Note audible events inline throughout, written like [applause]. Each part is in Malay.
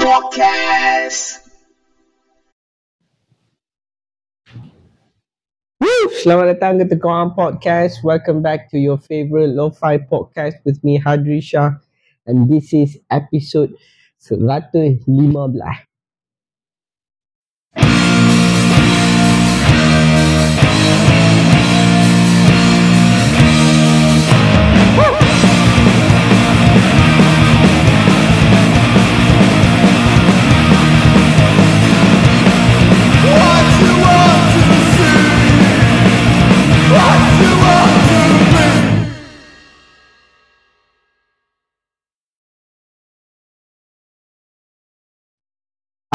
Podcast. Woo! Selamat datang ke Tengkorak Podcast. Welcome back to your favorite lo-fi podcast with me Hadri Shah and this is episode 115.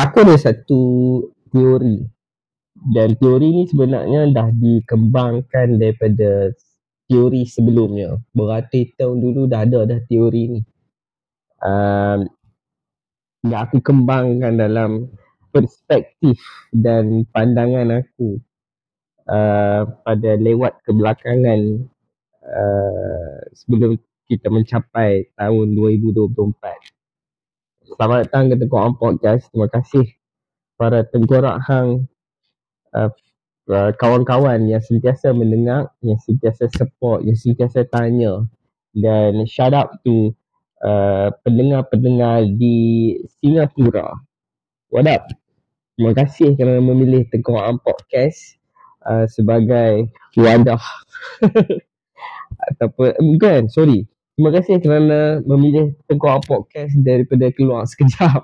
Aku ada satu teori dan teori ni sebenarnya dah dikembangkan daripada teori sebelumnya. Beratus tahun dulu dah ada dah teori ni. Um, yang aku kembangkan dalam perspektif dan pandangan aku uh, pada lewat kebelakangan uh, sebelum kita mencapai tahun 2024. Selamat datang ke Tengkorak Podcast. Terima kasih para tengkorak hang uh, uh, kawan-kawan yang sentiasa mendengar, yang sentiasa support, yang sentiasa tanya dan shout out to uh, pendengar-pendengar di Singapura. What up? Terima kasih kerana memilih Tengkorak Podcast uh, sebagai wadah [laughs] ataupun bukan sorry terima kasih kerana memilih Tengkorak Podcast daripada keluar [laughs] sekejap.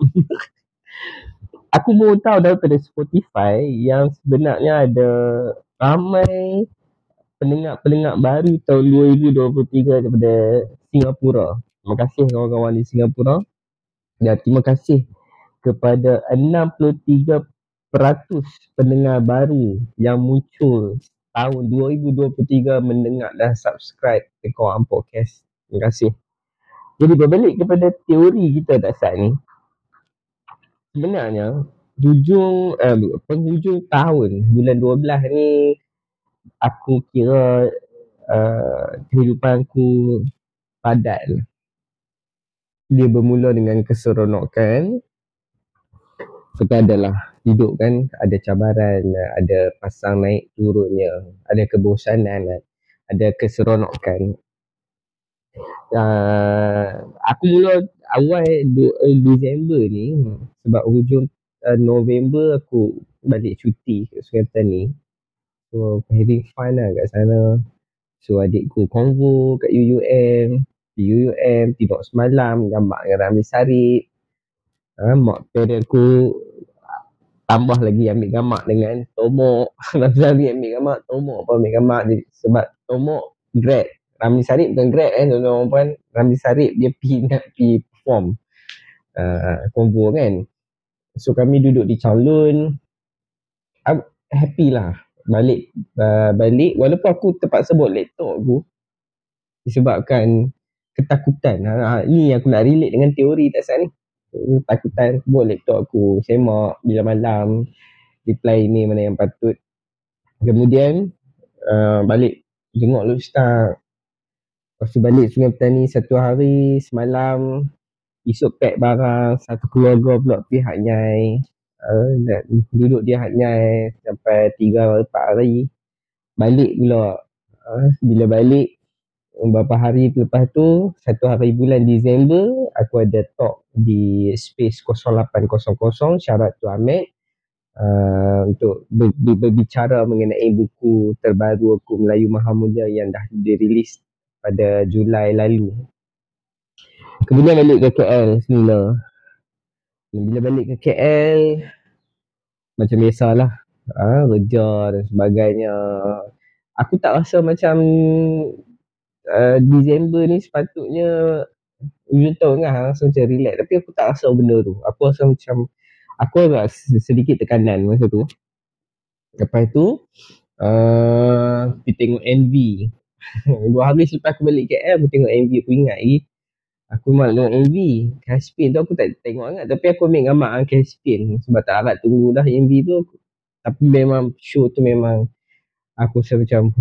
Aku baru tahu daripada Spotify yang sebenarnya ada ramai pendengar-pendengar baru tahun 2023 daripada Singapura. Terima kasih kawan-kawan di Singapura. Dan terima kasih kepada 63 peratus pendengar baru yang muncul tahun 2023 mendengar dan subscribe kawan podcast. Terima kasih. Jadi berbalik kepada teori kita tak saat ni. Sebenarnya hujung eh, penghujung tahun bulan 12 ni aku kira uh, kehidupan aku padat lah. Dia bermula dengan keseronokan. Tapi adalah hidup kan ada cabaran, ada pasang naik turunnya, ada kebosanan, ada keseronokan. Uh, aku mula awal du- uh, Disember ni sebab hujung uh, November aku balik cuti kat Sungai Petani. So aku having fun lah kat sana. So adikku convo kat UUM. Di UUM tidur semalam gambar dengan Ramli Sarip. Ha, mak parent aku tambah lagi ambil gambar dengan Tomok. [laughs] Ramli Sarip ambil gambar, Tomok pun ambil gambar. Sebab Tomok grad. Ramli Sarip bukan grad eh tuan-tuan dan puan. Ramli Sarip dia pergi [laughs] nak pergi perform. Uh, convo kan. So kami duduk di Chalun. I'm happy lah balik uh, balik walaupun aku terpaksa bawa laptop aku disebabkan ketakutan. Ha, ha, ni aku nak relate dengan teori tak saat ni. Ketakutan bawa laptop aku semak bila malam reply email mana yang patut. Kemudian uh, balik jenguk lu start. Lepas tu balik Sungai Petani satu hari semalam esok pack barang satu keluarga pula pihak Nyai. Uh, duduk dia hak Nyai sampai tiga empat hari. Balik pula. Uh, bila balik beberapa hari lepas tu satu hari bulan Disember aku ada talk di space 0800 syarat tu Ahmed uh, untuk ber, ber, berbicara mengenai buku terbaru aku Melayu Mahamulia yang dah dirilis pada Julai lalu. Kemudian balik ke KL semula bila balik ke KL macam biasalah. Ha, kerja dan sebagainya. Aku tak rasa macam uh, Disember ni sepatutnya hujung tahun kan rasa macam relax. Tapi aku tak rasa benda tu. Aku rasa macam aku agak sedikit tekanan masa tu. Lepas tu uh, pergi tengok NV [laughs] dua hari selepas aku balik KL aku tengok NV aku ingat lagi. Aku memang tengok NV Caspian tu aku tak tengok sangat. Tapi aku ambil gambar dengan Caspian sebab tak harap tunggu dah NV tu. Tapi memang show tu memang aku rasa macam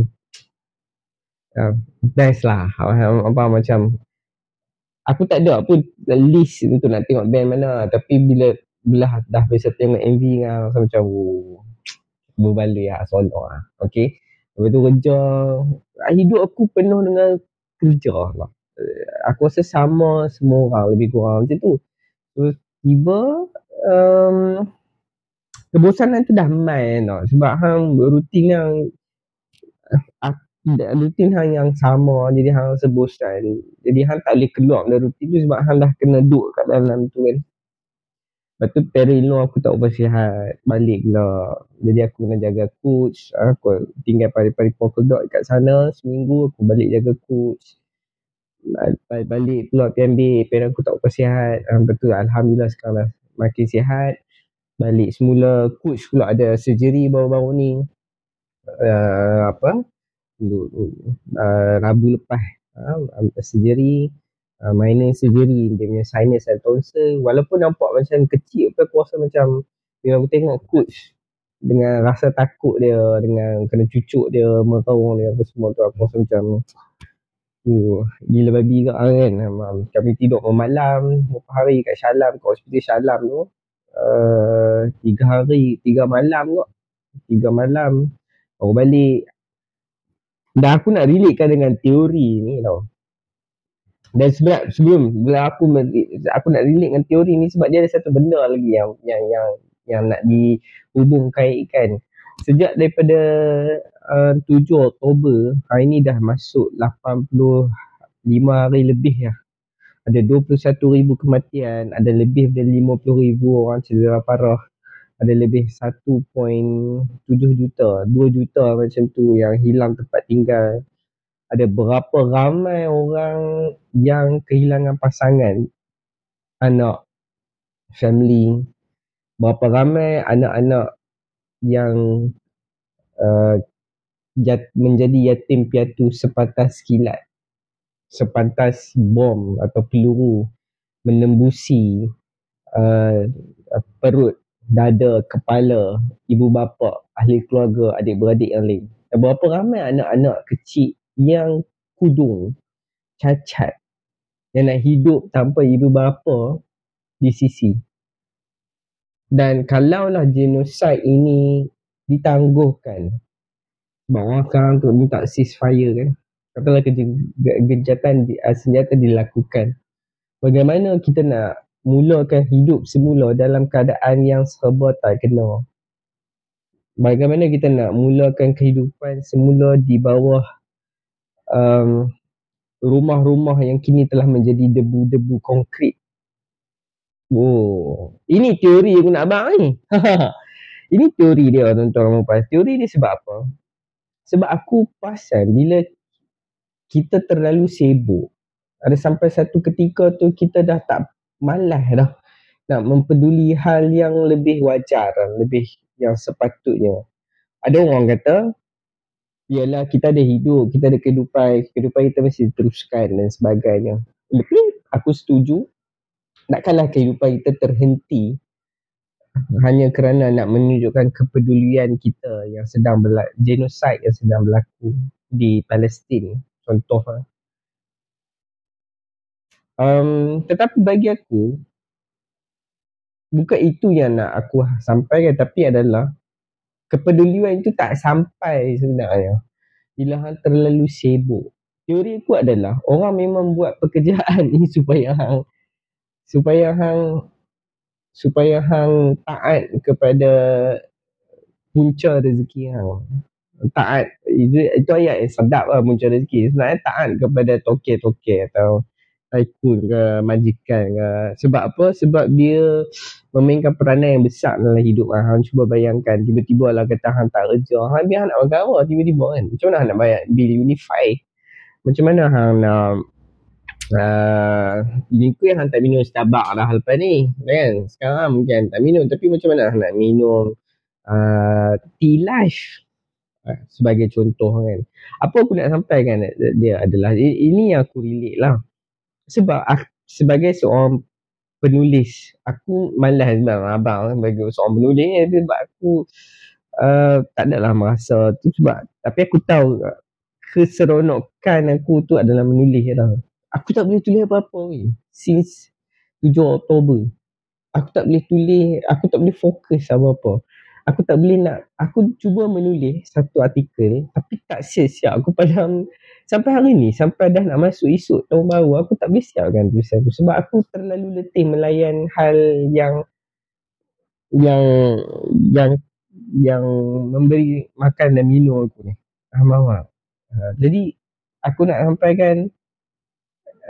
uh, best lah. Apa, macam aku tak ada pun list untuk nak tengok band mana. Tapi bila bila dah biasa tengok MV kan rasa macam oh, berbalik lah seronok lah. Okay lepas tu kerja hidup aku penuh dengan kerja lah. Aku rasa sama semua orang lebih kurang macam tu. So, tiba um, kebosanan tu dah main tau. Sebab hang rutin yang rutin hang yang sama jadi hang rasa bosan. Jadi hang tak boleh keluar dari rutin tu sebab hang dah kena duduk kat dalam tu kan Lepas tu Perino aku tak bersihat balik lah. Jadi aku kena jaga coach. Aku tinggal pari-pari pokok dot kat sana. Seminggu aku balik jaga coach. Balik pula PMB. Parent aku tak bersihat. Betul Alhamdulillah sekarang dah makin sihat. Balik semula coach pula ada surgery baru-baru ni. Uh, apa? Uh, Rabu lepas. Uh, surgery uh, minor surgery dia punya sinus dan tonsil. Walaupun nampak macam kecil tapi aku rasa macam bila aku tengok coach dengan rasa takut dia dengan kena cucuk dia merong dia apa semua tu aku rasa macam uh, gila babi ke kan? Um, kami tidur malam beberapa hari kat Shalam kat hospital Shalam tu. Uh, tiga hari tiga malam kot tiga malam baru balik. Dan aku nak relate kan dengan teori ni tau dan sebelum sebelum bila aku aku nak relate dengan teori ni sebab dia ada satu benda lagi yang yang yang yang nak dihubung kaitkan. Sejak daripada uh, 7 Oktober, hari ni dah masuk 85 hari lebih ya. Ada 21,000 kematian, ada lebih dari 50,000 orang cedera parah. Ada lebih 1.7 juta, 2 juta macam tu yang hilang tempat tinggal ada berapa ramai orang yang kehilangan pasangan? Anak family. Berapa ramai anak-anak yang uh, jat, menjadi yatim piatu sepantas kilat? Sepantas bom atau peluru menembusi uh, perut dada kepala ibu bapa ahli keluarga adik-beradik yang lain. Berapa ramai anak-anak kecil yang kudung, cacat, yang nak hidup tanpa ibu bapa di sisi. Dan kalaulah genosid ini ditangguhkan, bahawa sekarang tu minta ceasefire kan, katalah kejahatan uh, senjata dilakukan. Bagaimana kita nak mulakan hidup semula dalam keadaan yang serba tak kena? Bagaimana kita nak mulakan kehidupan semula di bawah um, rumah-rumah yang kini telah menjadi debu-debu konkrit. Oh, ini teori aku nak abang ni. [laughs] ini teori dia tuan-tuan dan puan. Teori dia sebab apa? Sebab aku pasal bila kita terlalu sibuk. Ada sampai satu ketika tu kita dah tak malas dah nak mempeduli hal yang lebih wajar, lebih yang sepatutnya. Ada orang kata Yalah kita ada hidup, kita ada kehidupan, kehidupan kita mesti diteruskan dan sebagainya. Tapi aku setuju, takkanlah kehidupan kita terhenti hanya kerana nak menunjukkan kepedulian kita yang sedang berlaku, genosid yang sedang berlaku di Palestin. Contoh. Um, tetapi bagi aku, bukan itu yang nak aku sampaikan tapi adalah kepedulian itu tak sampai sebenarnya bila hang terlalu sibuk. Teori aku adalah orang memang buat pekerjaan ni [laughs] supaya hang supaya hang supaya hang taat kepada punca rezeki hang. Taat itu, itu ayat yang sedap lah punca rezeki. Sebenarnya taat kepada toke-toke atau tycoon ke majikan ke. Sebab apa? Sebab dia memainkan peranan yang besar dalam hidup kan. Hang cuba bayangkan tiba-tiba lah kata hang tak kerja. Hang biar nak makan apa tiba-tiba kan. Macam mana hang nak bayar bil unify? Macam mana hang nak uh, Minggu yang hang tak minum Starbucks dah lepas ni kan. Sekarang mungkin tak minum tapi macam mana nak minum uh, tea life uh, sebagai contoh kan. Apa aku nak sampaikan dia adalah ini yang aku relate lah. Sebab aku, sebagai seorang penulis aku malas bang abang bagi seorang penulis ni sebab aku uh, tak adalah merasa tu sebab tapi aku tahu keseronokan aku tu adalah menulis lah aku tak boleh tulis apa-apa weh. Since 7 Oktober. Aku tak boleh tulis, aku tak boleh fokus apa-apa. Aku tak boleh nak, aku cuba menulis satu artikel tapi tak siap-siap. Aku padam sampai hari ni, sampai dah nak masuk esok tahun baru, aku tak boleh siapkan tulisan tu. Sebab aku terlalu letih melayan hal yang yang yang yang memberi makan dan minum aku ni. Tak? Uh, jadi aku nak sampaikan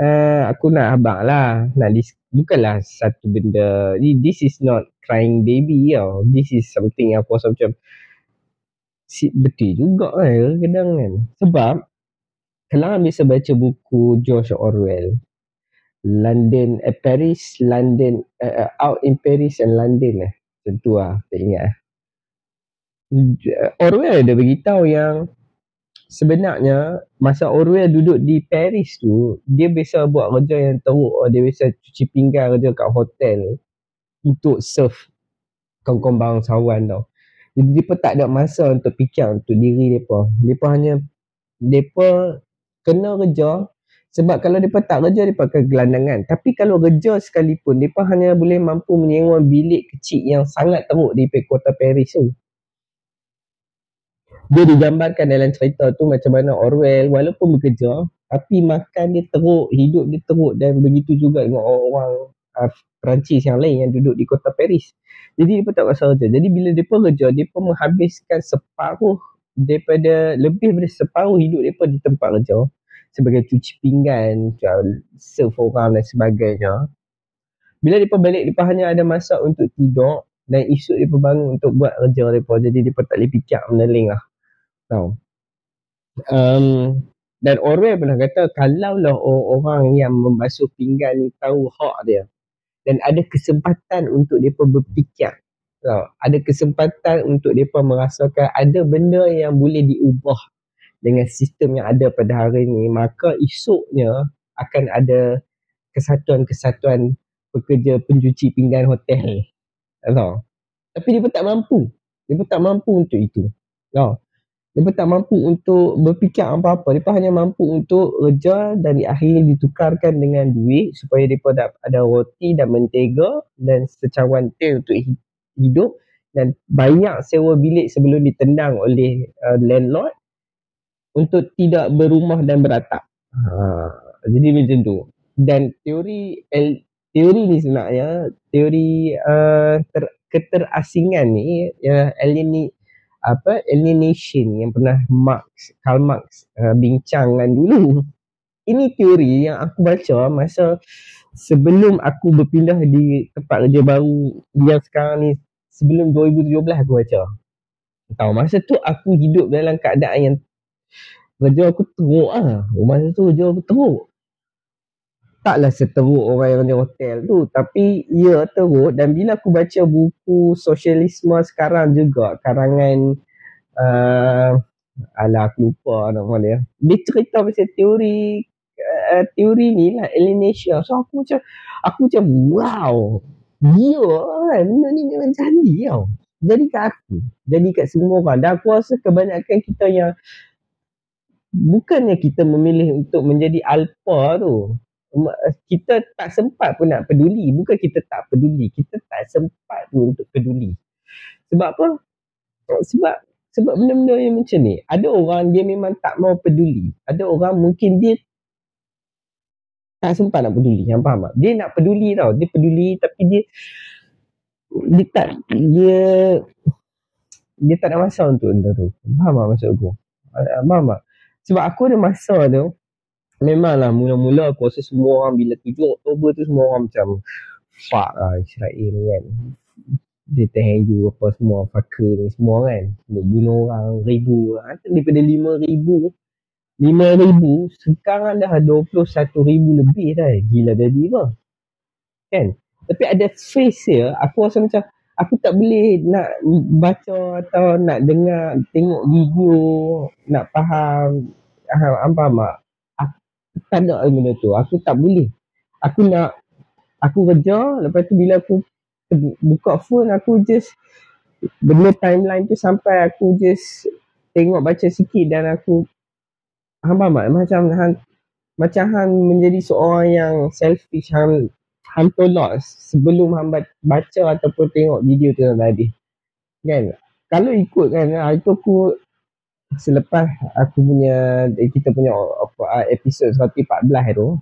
uh, aku nak abang lah. Nak dis- bukanlah satu benda. This is not crying baby tau. This is something yang aku rasa macam si, betul juga kan kadang kan. Sebab kalau biasa baca buku George Orwell. London eh, Paris London uh, out in Paris and London eh. Tentu lah tak ingat. Eh Orwell ada beritahu yang sebenarnya masa Orwell duduk di Paris tu dia biasa buat kerja yang teruk. Dia biasa cuci pinggan kerja kat hotel untuk serve kawan-kawan bangsawan tau. Jadi dia tak ada masa untuk fikir untuk diri mereka. Mereka hanya mereka kena kerja. Sebab kalau mereka tak kerja mereka akan gelandangan. Tapi kalau kerja sekalipun mereka hanya boleh mampu menyewa bilik kecil yang sangat teruk di kota Paris tu dia digambarkan dalam cerita tu macam mana Orwell walaupun bekerja tapi makan dia teruk, hidup dia teruk dan begitu juga dengan orang-orang uh, Perancis yang lain yang duduk di kota Paris. Jadi dia tak rasa kerja. Jadi bila dia kerja, dia pun menghabiskan separuh daripada, lebih daripada separuh hidup dia di tempat kerja sebagai cuci pinggan, serve orang dan sebagainya. Bila dia balik, dia hanya ada masa untuk tidur dan esok dia bangun untuk buat kerja dia Jadi dia tak boleh fikir meneling lah. Tahu. Um, dan Orwell pernah kata kalau lah orang yang membasuh pinggan ni tahu hak dia dan ada kesempatan untuk dia berfikir. Tahu. Ada kesempatan untuk dia merasakan ada benda yang boleh diubah dengan sistem yang ada pada hari ini maka esoknya akan ada kesatuan-kesatuan pekerja pencuci pinggan hotel. Tahu. Tapi dia pun tak mampu. Dia pun tak mampu untuk itu. Mereka tak mampu untuk berfikir apa-apa. Mereka hanya mampu untuk kerja dan di akhirnya ditukarkan dengan duit supaya mereka dapat ada roti dan mentega dan secawan teh untuk hidup dan banyak sewa bilik sebelum ditendang oleh uh, landlord untuk tidak berumah dan beratap. Ha, jadi macam tu. Dan teori teori ni sebenarnya teori uh, ter, keterasingan ni ya, alienation apa alienation yang pernah Marx Karl Marx uh, bincangkan dulu. Ini teori yang aku baca masa sebelum aku berpindah di tempat kerja baru yang sekarang ni sebelum 2017 aku baca. Tahu masa tu aku hidup dalam keadaan yang kerja aku teruk ah masa tu kerja aku teruk taklah seteruk orang yang di hotel tu. Tapi ya teruk. Dan bila aku baca buku sosialisme sekarang juga karangan uh, alah aku lupa nama dia. Dia cerita pasal teori uh, teori ni lah alienation. So aku macam aku macam wow. Dia kan? Benda ni memang canggih tau. Jadi kat aku jadi kat semua orang. Dan aku rasa kebanyakan kita yang bukannya kita memilih untuk menjadi alpha tu kita tak sempat pun nak peduli. Bukan kita tak peduli kita tak sempat pun untuk peduli. Sebab apa? Sebab sebab benda-benda yang macam ni ada orang dia memang tak mau peduli. Ada orang mungkin dia tak sempat nak peduli. Yang faham tak? Dia nak peduli tau. Dia peduli tapi dia dia tak dia dia tak ada masa untuk benda tu. Faham tak maksud aku? Faham tak? Sebab aku ada masa tu memanglah mula-mula aku rasa semua orang bila 7 Oktober tu semua orang macam fuck lah Israel ni kan. Dia apa semua fucker ni semua kan. Untuk bunuh orang ribu ha, daripada lima ribu. Lima ribu sekarang dah dua puluh satu ribu lebih dah. Gila jadi apa? Kan? Tapi ada face dia aku rasa macam aku tak boleh nak baca atau nak dengar tengok video nak faham apa mak tak ada benda tu. Aku tak boleh. Aku nak, aku kerja, lepas tu bila aku buka phone, aku just, benda timeline tu sampai aku just tengok baca sikit dan aku, hamba mak, macam hang, macam hang menjadi seorang yang selfish hang hang tolak sebelum hang baca ataupun tengok video tu tadi kan kalau ikut kan ah, itu aku selepas aku punya eh, kita punya apa ah, episod 114 tu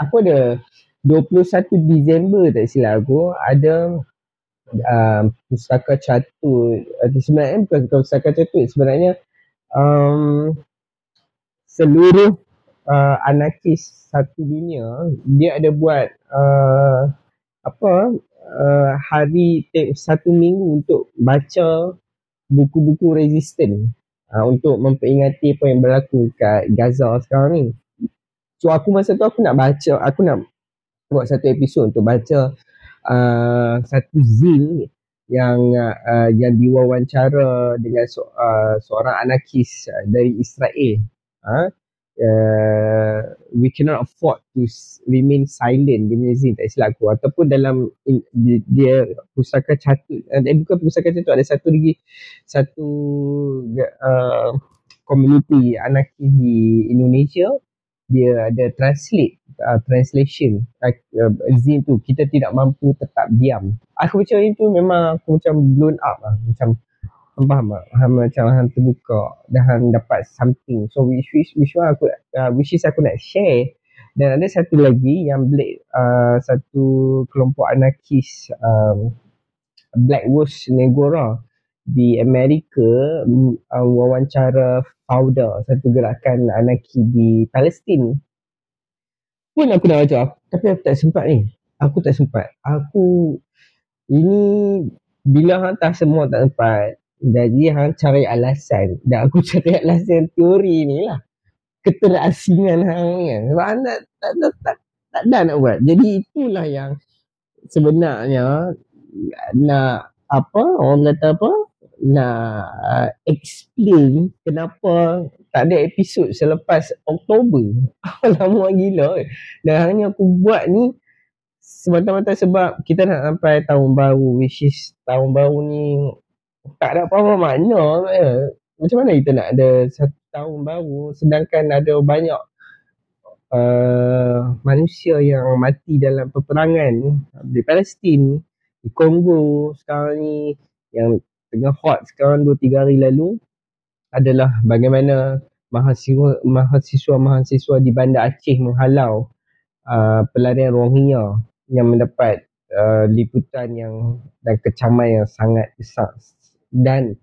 aku ada 21 Disember tak silap aku ada uh, pustaka catur uh, sebenarnya bukan pustaka catur sebenarnya um, seluruh uh, anarkis satu dunia dia ada buat uh, apa uh, hari satu minggu untuk baca buku-buku resisten uh, untuk memperingati apa yang berlaku kat Gaza sekarang ni. So aku masa tu aku nak baca, aku nak buat satu episod untuk baca uh, satu zin yang uh, yang diwawancara dengan so, uh, seorang anarkis uh, dari Israel. Uh, uh, we cannot afford to remain silent. Punya zin tak silap aku. Ataupun dalam in, dia, dia pusaka catut eh, bukan pusaka catut ada satu lagi satu uh, community anarkis di Indonesia dia ada translate uh, translation uh, uh, zin tu. Kita tidak mampu tetap diam. Aku baca itu memang aku macam blown up lah. Macam faham tak? Faham macam hang terbuka. Dan hang dapat something. So which which which one aku uh, which is aku nak share. Dan ada satu lagi yang Blake uh, satu kelompok anarkis um, Black Wolves Negora di Amerika um, wawancara founder satu gerakan anarki di Palestin pun aku nak baca tapi aku tak sempat ni. Aku tak sempat. Aku ini bila hantar semua tak sempat jadi hang cari alasan. Dan aku [laughs] cari alasan teori ni lah. Keterasingan hang ni kan. Sebab hang tak, tak, tak, tak, tak nak buat. Jadi itulah yang sebenarnya nak apa orang kata apa nak uh, explain kenapa tak ada episod selepas Oktober. [laughs] Lama gila. Dan hanya aku buat ni semata-mata sebab kita nak sampai tahun baru which is tahun baru ni tak ada apa-apa makna ya. Macam mana kita nak ada satu tahun baru sedangkan ada banyak uh, manusia yang mati dalam peperangan di Palestin, di Kongo sekarang ni yang tengah hot sekarang 2-3 hari lalu adalah bagaimana mahasiswa mahasiswa mahasiswa di Bandar Aceh menghalau uh, pelarian Rohingya yang mendapat uh, liputan yang dan kecaman yang sangat besar dan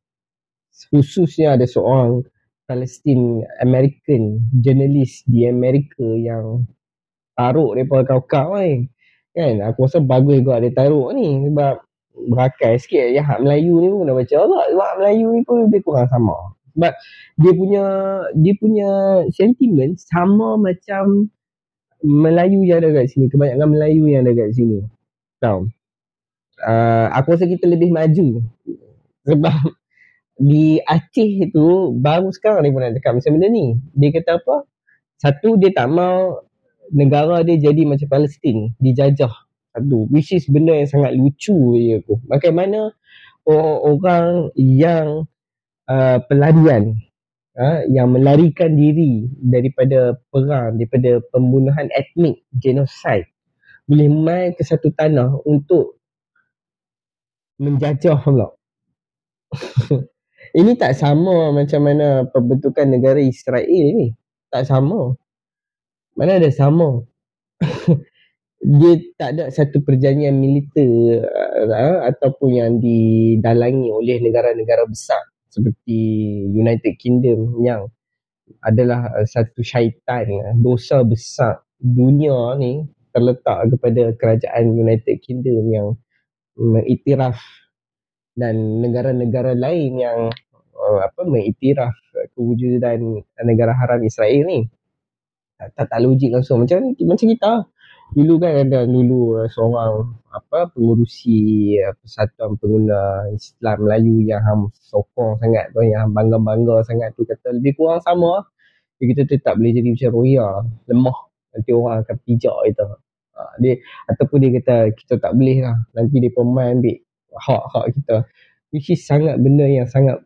khususnya ada seorang Palestin American journalist di Amerika yang taruh daripada kau-kau ni. Kan? Aku rasa bagus juga dia taruh ni sebab berakai sikit ya hak Melayu ni pun dah baca tak sebab Melayu ni pun lebih kurang sama. Sebab dia punya dia punya sentimen sama macam Melayu yang ada kat sini. Kebanyakan Melayu yang ada kat sini. Tahu? Uh, aku rasa kita lebih maju sebab [laughs] di Aceh tu baru sekarang dia pun nak cakap macam benda ni. Dia kata apa? Satu dia tak mau negara dia jadi macam Palestin, dijajah. Satu. Which is benda yang sangat lucu je aku. Bagaimana orang yang uh, pelarian uh, yang melarikan diri daripada perang, daripada pembunuhan etnik, genocide boleh main ke satu tanah untuk menjajah pula. [laughs] Ini tak sama macam mana pembentukan negara Israel ni. Tak sama. Mana ada sama. [laughs] Dia tak ada satu perjanjian militer uh, ataupun yang didalangi oleh negara-negara besar seperti United Kingdom yang adalah uh, satu syaitan uh, dosa besar dunia ni terletak kepada kerajaan United Kingdom yang mengiktiraf dan negara-negara lain yang uh, apa mengiktiraf kewujudan negara haram Israel ni. Tak, tak, tak logik langsung. Macam macam kita. Dulu kan ada dulu uh, seorang apa pengurusi uh, persatuan pengguna Islam Melayu yang ham sokong sangat tu yang bangga-bangga sangat tu. Kata lebih kurang sama kita tetap boleh jadi macam Roya lemah. Nanti orang akan pijak kita. Ha, dia ataupun dia kata kita tak boleh lah. Nanti dia pemain ambil hak-hak kita which is sangat benda yang sangat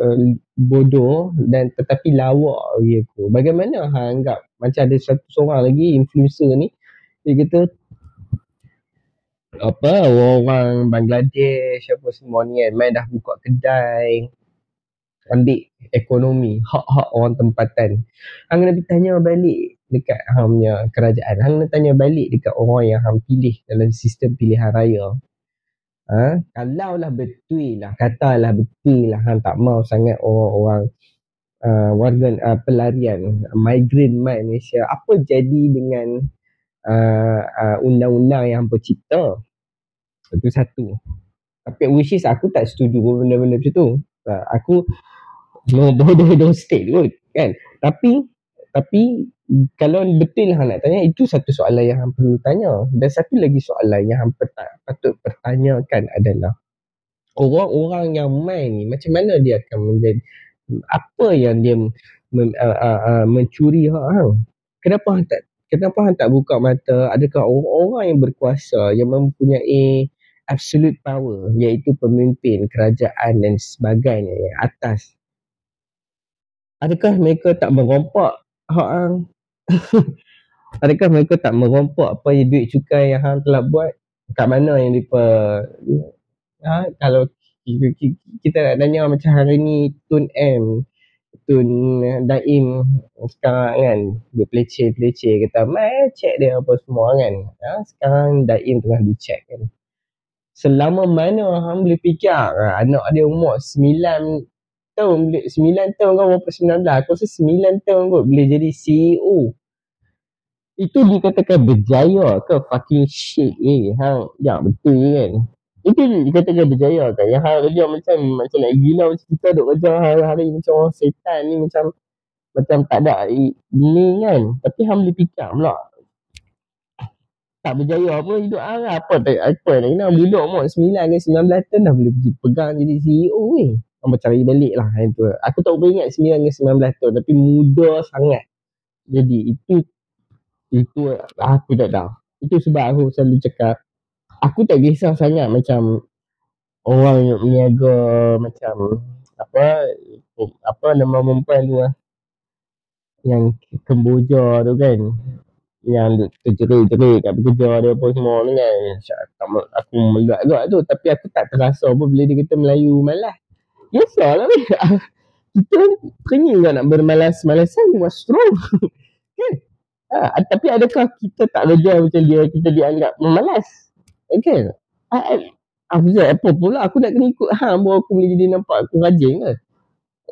uh, bodoh dan tetapi lawak bagi aku. Bagaimana hang anggap macam ada satu seorang lagi influencer ni dia kata apa orang Bangladesh apa semua ni kan main dah buka kedai ambil ekonomi hak-hak orang tempatan. Hang kena tanya balik dekat hang punya kerajaan. Hang kena tanya balik dekat orang yang hang pilih dalam sistem pilihan raya. Ha? Kalau lah betul lah, katalah betul lah hang tak mau sangat orang-orang uh, warga uh, pelarian, migrant Malaysia, apa jadi dengan uh, uh, undang-undang yang hampa cipta? Itu satu. Tapi which is aku tak setuju benda-benda macam tu. Uh, aku no border [laughs] no state kan. Tapi tapi kalau betul lah nak tanya itu satu soalan yang hang perlu tanya. Dan satu lagi soalan yang hang patut pertanyakan adalah orang-orang yang main ni macam mana dia akan menjadi apa yang dia men, uh, uh, uh, mencuri hang? Kenapa hang tak kenapa hang tak buka mata? Adakah orang-orang yang berkuasa yang mempunyai absolute power iaitu pemimpin kerajaan dan sebagainya yang atas? Adakah mereka tak merompak hang. [laughs] Adakah mereka tak merompak apa yang duit cukai yang hang telah buat? Kat mana yang mereka ha, kalau kita nak tanya macam hari ni Tun M Tun Daim sekarang kan dia peleceh-peleceh kata mai check dia apa semua kan. Ha, sekarang Daim tengah dicek kan. Selama mana hang boleh fikir ha, anak dia umur 9 tahun boleh 9 tahun kan berapa 19 aku rasa 9 tahun kot boleh jadi CEO itu dikatakan berjaya ke? Fucking shit eh. Ha ya betul kan? Itu dikatakan berjaya kan? Yang hal dia macam macam nak gila macam kita duk kerja hari-hari macam orang setan ni macam macam tak ada ni kan? Tapi hang boleh fikir pula. Tak berjaya apa hidup hang apa tak apa nak kena budak umur 9 ke 19 tahun dah boleh pergi pegang jadi CEO ni Ambil cari balik lah itu. Aku tak boleh ingat 9 ke 19 tahun tapi muda sangat. Jadi itu itu aku tak tahu. Itu sebab aku selalu cakap aku tak kisah sangat macam orang yang meniaga macam apa apa nama perempuan tu lah. Yang Kemboja tu kan. Yang terjerit-jerit kat pekerja dia apa semua ni kan. Aku juga tu. Tapi aku tak terasa apa bila dia kata Melayu malas. Biasalah [laughs] Kita teringin kan nak bermalas-malasan What's [laughs] wrong? kan? Ha, tapi adakah kita tak kerja macam dia Kita dianggap memalas? Okay Aku cakap apa pula aku nak kena ikut ha, Baru aku boleh jadi nampak aku rajin ke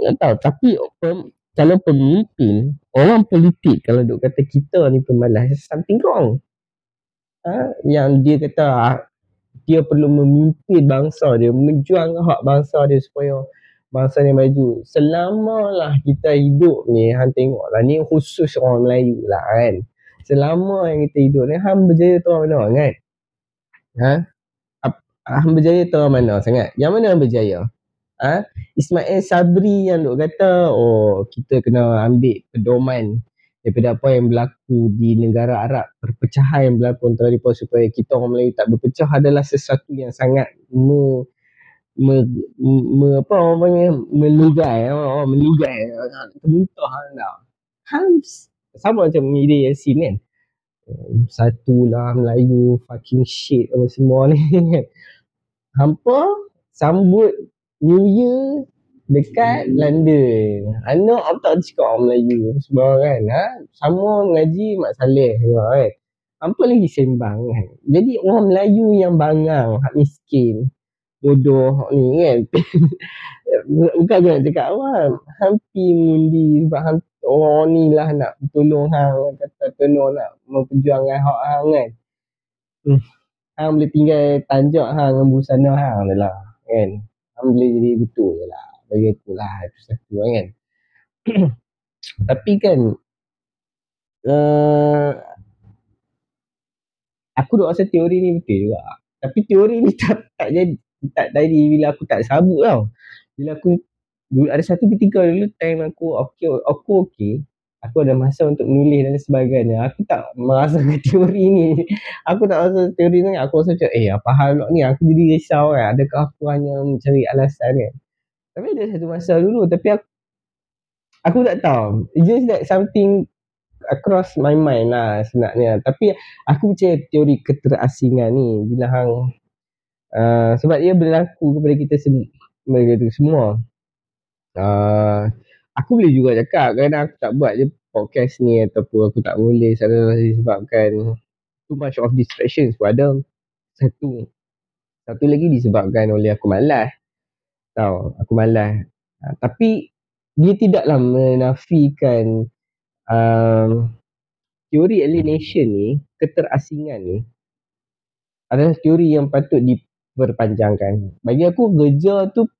Tak tahu Tapi pem, kalau pemimpin Orang politik kalau duk kata kita ni pemalas Something wrong ha, Yang dia kata dia perlu memimpin bangsa dia menjuang hak bangsa dia supaya bangsa ni maju. Selama lah kita hidup ni hang tengok lah ni khusus orang Melayu lah kan? Selama yang kita hidup ni hang berjaya tu mana kan? Ha? Hang berjaya tu mana sangat? Yang mana hang berjaya? Ha? Ismail Sabri yang duk kata oh kita kena ambil pedoman daripada apa yang berlaku di negara Arab perpecahan yang berlaku antara mereka supaya kita orang Melayu tak berpecah adalah sesuatu yang sangat me, me, me apa orang panggil melugai. Oh, melugai. Termuntah anda. Hans sama macam ide Yasin kan? Satu lah Melayu fucking shit apa semua ni. Kan [laughs] hampa sambut New Year dekat London. Anak aku tak cakap orang Melayu sebab kan. Ha? Sama mengaji Mak Saleh juga kan. Apa lagi sembang kan. Jadi orang Melayu yang bangang, hak miskin, bodoh ni kan. [laughs] Bukan aku nak cakap apa. Hampir mundi sebab orang ni lah nak tolong hang. Kata tolong nak memperjuangkan hak hang kan. Hmm. Hang boleh tinggal tanjak hang dengan busana hang lah kan. Hang boleh jadi betul je lah bagi aku lah itu satu kan. [clears throat] Tapi kan uh, aku duk rasa teori ni betul juga. Tapi teori ni [laughs] tak tak jadi tak jadi bila aku tak sabut tau. Bila aku ada satu ketika dulu time aku okey aku okey. Aku ada masa untuk menulis dan sebagainya. Aku tak merasa [laughs] teori ni. Aku tak rasa teori ni. Aku rasa macam eh apa hal ni? Aku jadi risau kan. Adakah aku hanya mencari alasan kan Tapi ada satu masa dulu tapi aku aku tak tahu. It's just that something across my mind lah sebenarnya. Tapi aku percaya teori keterasingan ni bila hang uh, sebab ia berlaku kepada kita semua mereka tu semua. Uh, aku boleh juga cakap kadang aku tak buat je podcast ni ataupun aku tak boleh sebabkan too much of distractions pun ada. Satu satu lagi disebabkan oleh aku malas. Tahu, aku malas. Uh, tapi dia tidaklah menafikan um, teori alienation ni, keterasingan ni adalah teori yang patut diperpanjangkan. Bagi aku kerja tu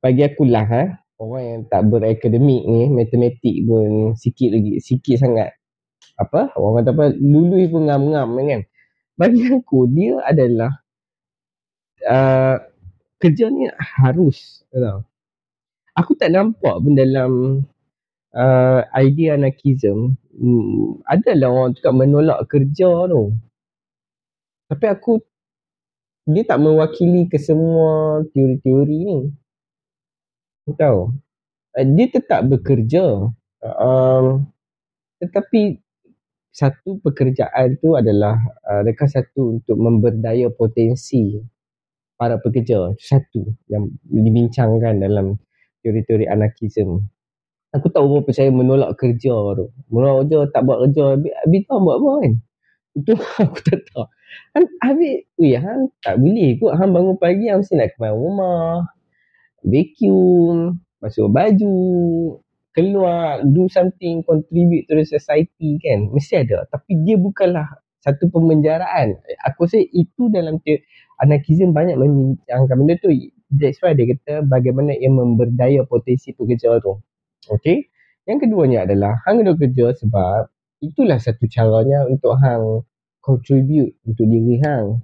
bagi aku lah ha, orang yang tak berakademik ni, matematik pun sikit lagi, sikit sangat apa, orang kata apa, lulus pun ngam-ngam kan. Bagi aku, dia adalah uh, kerja ni harus, tahu. Aku tak nampak pun dalam uh, idea anarchism hmm, adalah orang cakap menolak kerja tu. Tapi aku dia tak mewakili ke semua teori-teori ni. Tahu? Uh, dia tetap bekerja. Um, tetapi satu pekerjaan tu adalah uh, dekat satu untuk memberdaya potensi para pekerja. Satu yang dibincangkan dalam teori-teori anarkism. Aku tak berapa percaya menolak kerja tu. Menolak kerja, tak buat kerja. Habis tahu buat apa kan? Itu [laughs] aku tak tahu. Han, habis, weh, Han tak boleh kot. Han bangun pagi, Han mesti nak kembali rumah vacuum, basuh baju, keluar, do something, contribute to the society kan. Mesti ada. Tapi dia bukanlah satu pemenjaraan. Aku rasa itu dalam te- anarkism banyak membincangkan benda tu. That's why dia kata bagaimana ia memberdaya potensi pekerja tu. Okay. Yang keduanya adalah hang kena kerja sebab itulah satu caranya untuk hang contribute untuk diri hang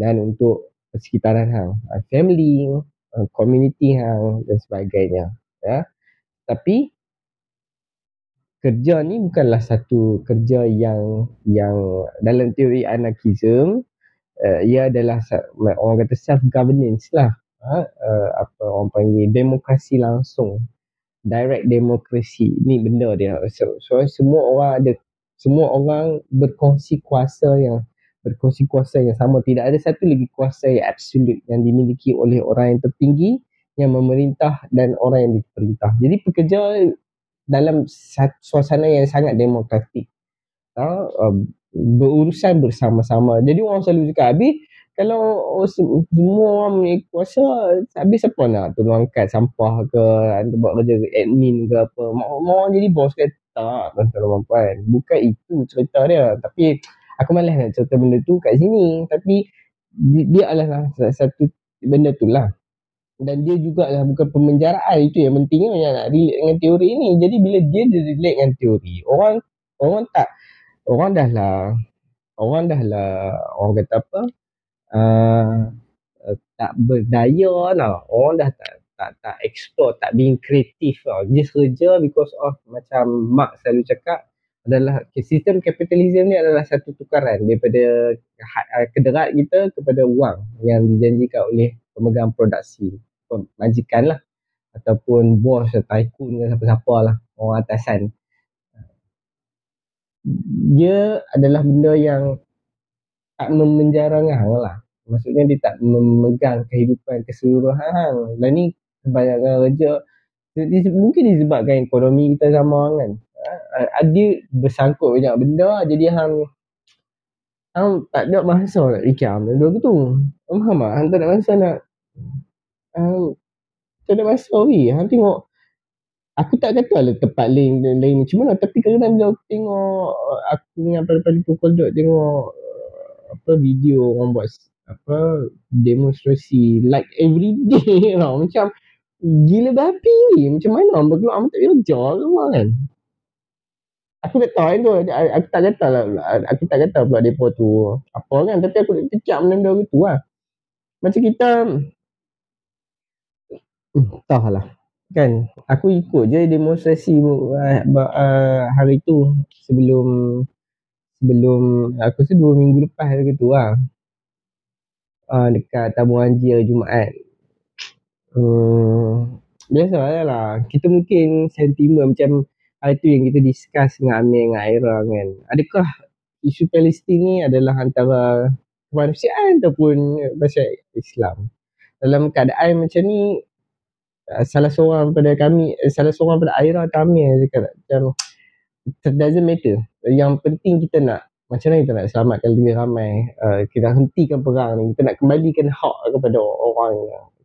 dan untuk sekitaran hang. Family, Uh, community hang dan sebagainya ya tapi kerja ni bukanlah satu kerja yang yang dalam teori anarkism uh, ia adalah orang kata self governance lah ha? uh, apa orang panggil demokrasi langsung direct democracy ni benda dia so, so semua orang ada semua orang berkongsi kuasa yang berkongsi kuasa yang sama. Tidak ada satu lagi kuasa yang absolut yang dimiliki oleh orang yang tertinggi yang memerintah dan orang yang diperintah. Jadi pekerja dalam suasana yang sangat demokratik. Ha, berurusan bersama-sama. Jadi orang selalu cakap, habis kalau semua orang punya kuasa, habis siapa nak tolongkan sampah ke, anda buat kerja admin ke apa. Orang jadi bos ke? Tak, tuan-tuan puan. Bukan itu cerita dia. Tapi aku malas nak cerita benda tu kat sini tapi dia adalah satu benda tu lah dan dia juga lah bukan pemenjaraan itu yang pentingnya yang nak relate dengan teori ni jadi bila dia relate dengan teori orang orang tak orang dah lah orang dah lah orang kata apa uh, tak berdaya lah. Orang dah tak tak tak explore tak being creative lah. Just kerja because of macam mak selalu cakap adalah sistem kapitalisme ni adalah satu tukaran daripada uh, kederat kita kepada wang yang dijanjikan oleh pemegang produksi majikan lah. Ataupun bos tycoon ke siapa-siapa lah orang atasan dia adalah benda yang tak memenjara hang lah maksudnya dia tak memegang kehidupan keseluruhan. Dan ni kebanyakan kerja mungkin disebabkan ekonomi kita sama kan. Uh, dia bersangkut banyak benda jadi hang hang tak ada masa nak fikir benda tu. Faham tak? Hang tak ada masa nak hang tak ada masa weh. Hang tengok aku tak kata lah tempat lain lain macam mana tapi kadang-kadang bila aku tengok aku dengan pada-pada pukul duk tengok apa video orang buat apa demonstrasi like every day [laughs] macam gila babi ni macam mana orang berkeluar tak kerja ke kan. Aku tak tahu tu aku tak kata lah aku tak kata pula depa tu apa kan tapi aku nak cecak benda tu lah. Macam kita hmm, lah kan aku ikut je demonstrasi uh, uh, hari tu sebelum sebelum aku rasa dua minggu lepas hari tu lah uh, dekat tabung anjir Jumaat Hmm, biasa lah. Kita mungkin sentimen macam hari tu yang kita discuss dengan Amir dengan Aira kan. Adakah isu Palestin ni adalah antara kemanusiaan ataupun pasal Islam? Dalam keadaan macam ni, salah seorang pada kami, eh, salah seorang pada Aira atau Amir cakap macam it doesn't matter. Yang penting kita nak macam mana kita nak selamatkan lebih ramai uh, kita hentikan perang ni. Kita nak kembalikan hak kepada orang.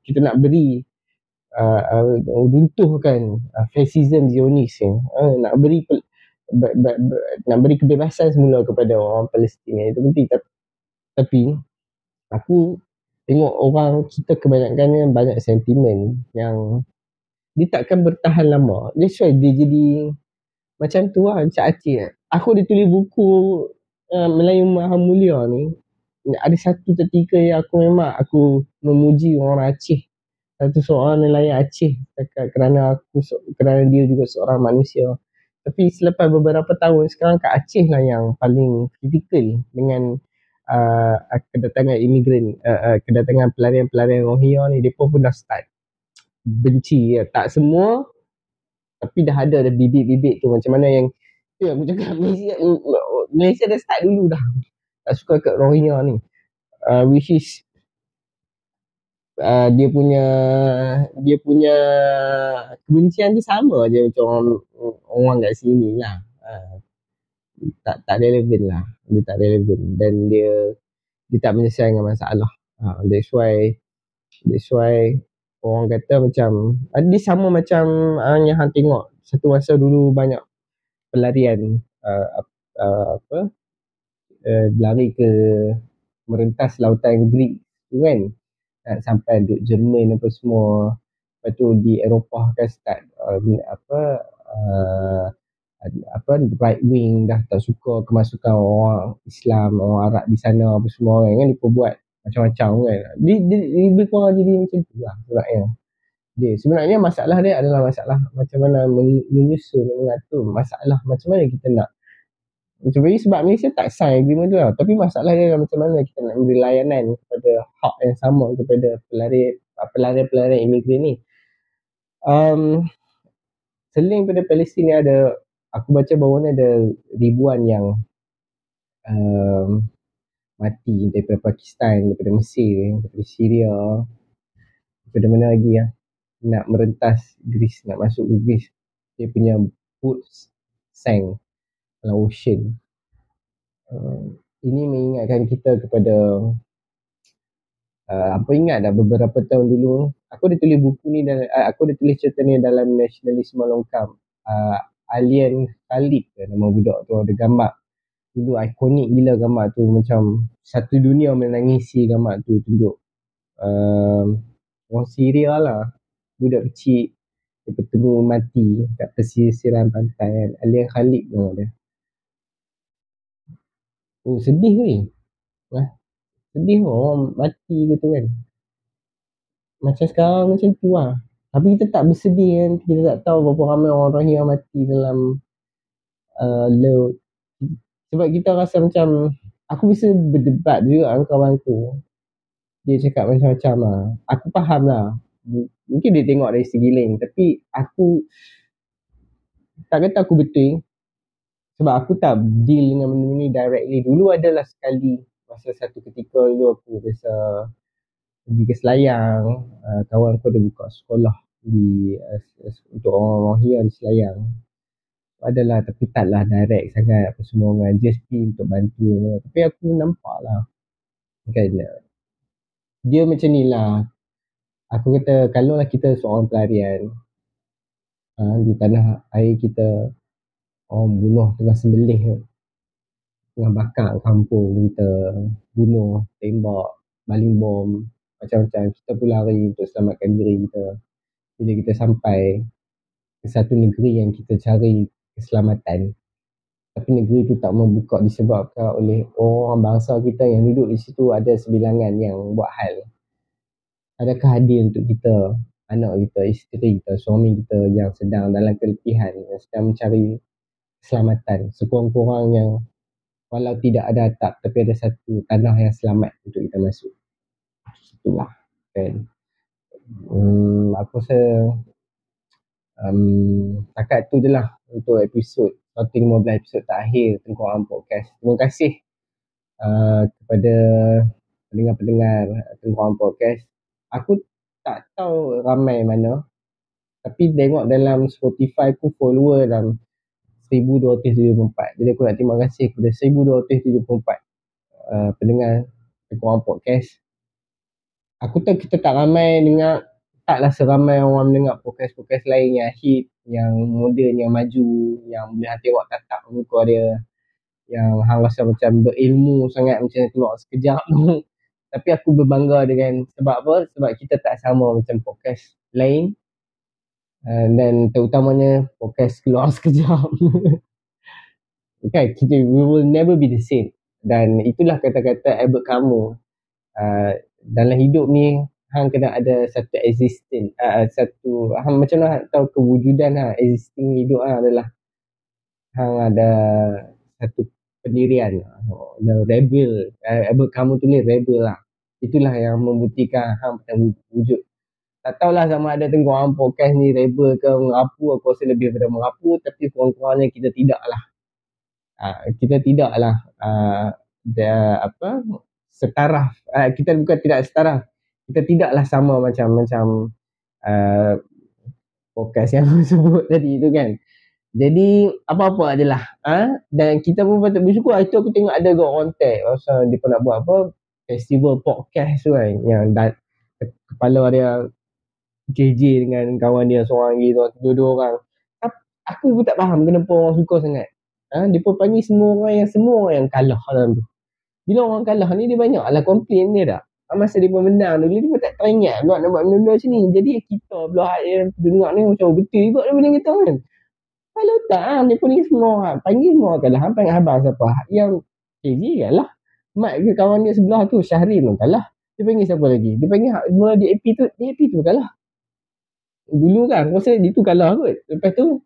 Kita nak beri uh, uh, runtuhkan uh, fascism Zionis ni. Uh, nak beri pe- be- be- be- nak beri kebebasan semula kepada orang Palestin itu penting. Tapi, tapi aku tengok orang kita kebanyakannya banyak sentimen yang dia takkan bertahan lama. That's why dia jadi macam tu lah macam Aceh aku dia tulis buku uh, Melayu Maha Mulia ni. Ada satu ketika yang aku memang aku memuji orang Aceh satu seorang nelayan Aceh kerana aku kerana dia juga seorang manusia. Tapi selepas beberapa tahun sekarang kat Aceh lah yang paling kritikal dengan uh, kedatangan imigran uh, uh, kedatangan pelarian-pelarian Rohingya ni depa pun dah start benci ya. tak semua tapi dah ada ada bibit-bibit tu macam mana yang ya aku cakap [laughs] Malaysia Malaysia dah start dulu dah tak suka kat Rohingya ni uh, which is uh, dia punya dia punya kebencian tu sama je macam orang, orang kat sini lah. Uh, tak tak relevan lah. Dia tak relevan dan dia dia tak menyelesaikan masalah. Uh, that's why that's why orang kata macam uh, dia sama macam uh, yang hang tengok satu masa dulu banyak pelarian uh, uh, apa uh, lari ke merentas lautan Greek tu kan nak sampai duduk Jerman apa semua lepas tu di Eropah kan start uh, apa uh, apa right wing dah tak suka kemasukan orang Islam orang Arab di sana apa semua kan kan dia buat macam-macam kan dia, dia, dia jadi macam tu lah sebenarnya dia sebenarnya masalah dia adalah masalah macam mana menyusun mengatur masalah macam mana kita nak macam bagi sebab Malaysia tak sign agreement tu lah. Tapi masalah dia adalah macam mana kita nak beri layanan kepada hak yang sama kepada pelarian-pelarian imigran ni. Um, selain pada Palestin ni ada, aku baca bahawa ada ribuan yang um, mati daripada Pakistan, daripada Mesir, daripada Syria, daripada mana lagi ya. Nak merentas Greece, nak masuk ke Greece. Dia punya boats sank dalam ocean. Uh, ini mengingatkan kita kepada uh, apa ingat dah beberapa tahun dulu aku dah tulis buku ni dan uh, aku dah tulis cerita ni dalam nasionalisme longkang uh, alien Khalid ke nama budak tu ada gambar dulu ikonik gila gambar tu macam satu dunia menangisi gambar tu tunjuk uh, orang Syria lah budak kecil dia bertemu mati kat pesisiran pantai kan alien Khalid nama dia Oh sedih ni. Eh, sedih orang mati gitu kan. Macam sekarang macam tu lah. Tapi kita tak bersedih kan. Kita tak tahu berapa ramai orang yang mati dalam uh, laut. Sebab kita rasa macam aku bisa berdebat juga dengan kawan aku. Dia cakap macam-macam lah. Aku faham lah. Mungkin dia tengok dari segi lain. Tapi aku tak kata aku betul. Sebab aku tak deal dengan benda ni directly. Dulu adalah sekali masa satu ketika dulu aku biasa pergi ke Selayang. Uh, kawan aku ada buka sekolah di uh, untuk orang Rohingya di Selayang. Adalah tapi taklah direct sangat apa semua dengan JSP untuk bantu. Tapi aku nampak lah. Kan, dia macam ni lah. Aku kata kalau lah kita seorang pelarian uh, di tanah air kita orang bunuh tengah sembelih tengah bakar kampung kita bunuh tembak baling bom macam-macam kita pun lari untuk selamatkan diri kita bila kita sampai ke satu negeri yang kita cari keselamatan tapi negeri itu tak membuka disebabkan oleh orang bangsa kita yang duduk di situ ada sebilangan yang buat hal. Adakah adil untuk kita anak kita, isteri kita, suami kita yang sedang dalam keletihan yang sedang mencari keselamatan? Sekurang-kurangnya walau tidak ada atap tapi ada satu tanah yang selamat untuk kita masuk. Itulah kan Hmm, aku rasa um, takat tu je lah untuk episod starting 15 episod terakhir Tengkorak Podcast. Terima kasih uh, kepada pendengar-pendengar Tengkorak Podcast. Aku tak tahu ramai mana tapi tengok dalam Spotify aku follower dalam 1274. Jadi aku nak terima kasih kepada 1274 uh, pendengar Tengkorak Podcast. Aku tahu kita tak ramai dengar taklah seramai orang mendengar podcast-podcast lain yang hit, yang moden, yang maju, yang boleh tengok tatap muka dia yang hang rasa macam berilmu sangat macam keluar sekejap tu. [laughs] Tapi aku berbangga dengan sebab apa? Sebab kita tak sama macam podcast lain. Uh, dan terutamanya podcast keluar [laughs] sekejap. okay, kita, we will never be the same. Dan itulah kata-kata Albert Camus. Uh, dalam hidup ni hang kena ada satu existing uh, satu hang macam mana tahu kewujudan ha existing hidup ha, adalah hang ada satu pendirian oh, the rebel uh, kamu tulis rebel lah itulah yang membuktikan hang pernah wujud. Tak tahulah sama ada tengok hang podcast ni rebel ke mengapu aku rasa lebih daripada mengapu tapi kurang-kurangnya kita tidak lah uh, kita tidak lah uh, apa setaraf uh, kita bukan tidak setaraf kita tidaklah sama macam macam uh, podcast yang [laughs] aku sebut tadi tu kan. Jadi apa-apa adalah ha? dan kita pun patut bersyukur itu aku tengok ada got kontak pasal dia pun nak buat apa festival podcast tu kan yang dan kepala dia JJ dengan kawan dia seorang lagi dua-dua orang. Aku pun tak faham kenapa orang suka sangat. Ha? Dia pun panggil semua orang yang semua orang yang kalah dalam tu. Bila orang kalah ni dia banyak lah komplain dia dah. Masa dia menang dulu dia pun tak teringat pula nak buat benda-benda macam ni. Jadi kita pula yang dengar ni macam betul juga dia boleh kata kan. Kalau tak ha, dia pun semua panggil semua kalah. Panggil abang siapa yang Easy kan lah mak ke kawan dia sebelah tu Syahrir pun kalah. Dia panggil siapa lagi? Dia panggil mula di AP tu di AP tu kalah. Dulu kan aku rasa dia tu kalah kot. Lepas tu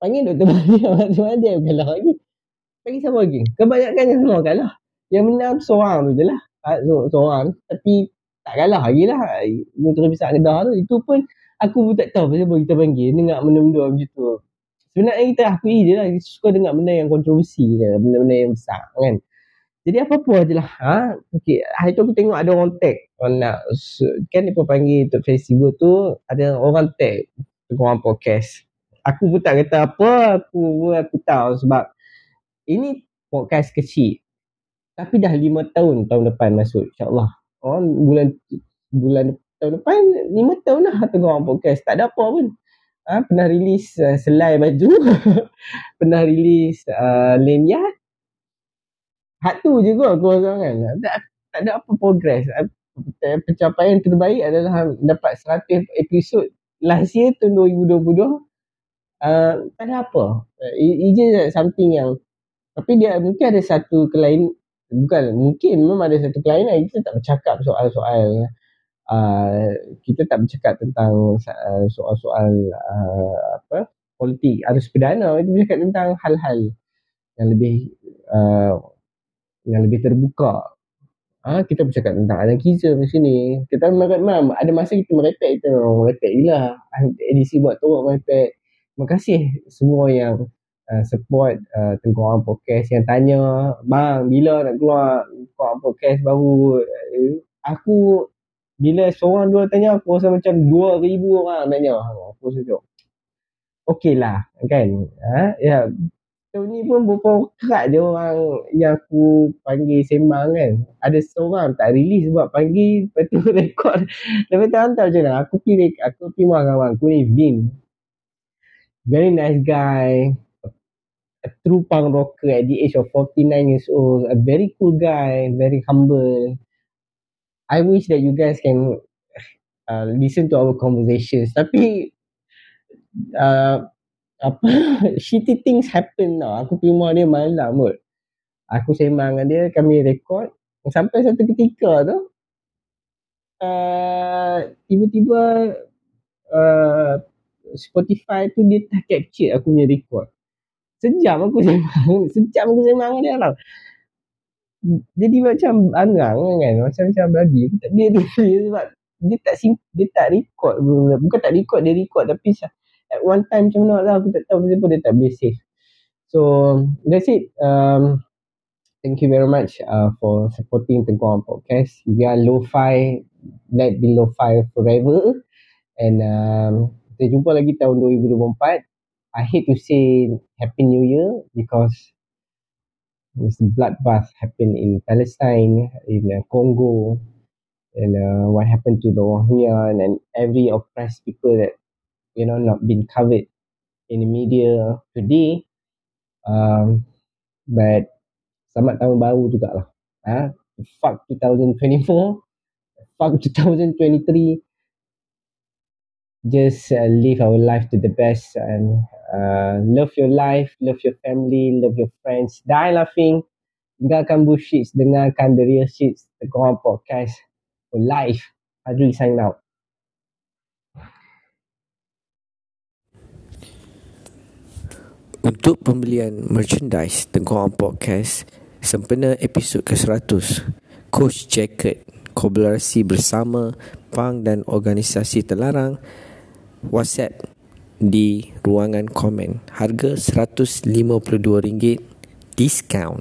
panggil Dr. Maria macam dia kalah lagi. Panggil siapa lagi? Kebanyakan yang semua kalah yang menang seorang tu je lah. Seorang tapi tak kalah lagi lah. Motor besar Kedah tu itu pun aku pun tak tahu kenapa kita panggil. Dengar benda-benda macam tu. Sebenarnya kita akui je lah kita suka dengar benda yang kontroversi je benda-benda yang besar kan. Jadi apa-apa je lah ha? okay. hari tu aku tengok ada orang tag. Orang nak kan dia pun panggil untuk festival tu ada orang tag orang podcast. Aku pun tak kata apa aku aku tahu sebab ini podcast kecil tapi dah lima tahun tahun depan masuk insyaAllah. Oh, bulan bulan tahun depan lima tahun lah tengok orang podcast. Tak ada apa pun. Ha, pernah rilis uh, selai baju. [laughs] pernah rilis uh, lanyard. Hak tu je kot aku rasa kan. Tak, tak ada apa progress. Pencapaian terbaik adalah dapat 100 episod last year tahun 2022. Uh, tak ada apa. It, it something yang tapi dia mungkin ada satu kelain bukan mungkin memang ada satu kelainan kita tak bercakap soal-soal uh, kita tak bercakap tentang uh, soal-soal uh, apa politik arus perdana kita bercakap tentang hal-hal yang lebih uh, yang lebih terbuka Ah ha, kita bercakap tentang anarkisme di sini. Kita memang ada masa kita merepek kita merepek gila. Edisi buat tu merepek. Terima kasih semua yang uh, support uh, Tengkorak Podcast yang tanya bang bila nak keluar Tengkorak Podcast baru? Uh, aku bila seorang dua tanya aku rasa macam dua ribu orang tanya. Aku rasa okey lah kan? Ha? ya. Tahun ni pun beberapa kerat je orang yang aku panggil sembang kan? Ada seorang tak release sebab panggil lepas tu rekod lepas tu hantar macam mana? Aku pilih aku pilih kawan aku ni Vin. Very nice guy a true punk rocker at the age of 49 years old, a very cool guy, very humble. I wish that you guys can uh, listen to our conversations. Tapi uh, apa [laughs] shitty things happen tau. Aku terima dia malam kot. Aku sembang dengan dia, kami record. Sampai satu ketika tu, uh, tiba-tiba uh, Spotify tu dia tak capture aku punya record. Sejam aku sembang. [laughs] Sejam aku sembang dia tau. Jadi macam angang kan. Macam macam bagi. Aku tak boleh tu. Sebab dia tak sim, dia tak record bukan tak record dia record tapi at one time macam mana lah aku tak tahu pun dia tak boleh save so that's it um, thank you very much uh, for supporting the Go podcast we are lo-fi let be lo-fi forever and um, kita jumpa lagi tahun 2024 I hate to say happy new year because this bloodbath happened in Palestine in uh, Congo and uh, what happened to the Rohingya and every oppressed people that you know not been covered in the media today um, but selamat tahun baru jugalah ha? fuck 2024 fuck 2023 just uh, live our life to the best and uh, love your life love your family love your friends. Die laughing. Tinggalkan bullshit. Dengarkan the real shit. The Go Podcast for life. Adri sign out. Untuk pembelian merchandise The Go On Podcast Sempena episod ke-100 Coach Jacket Kolaborasi bersama Pang dan organisasi terlarang WhatsApp di ruangan komen. Harga RM152 Discount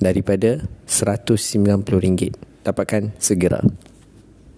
Daripada RM190 Dapatkan segera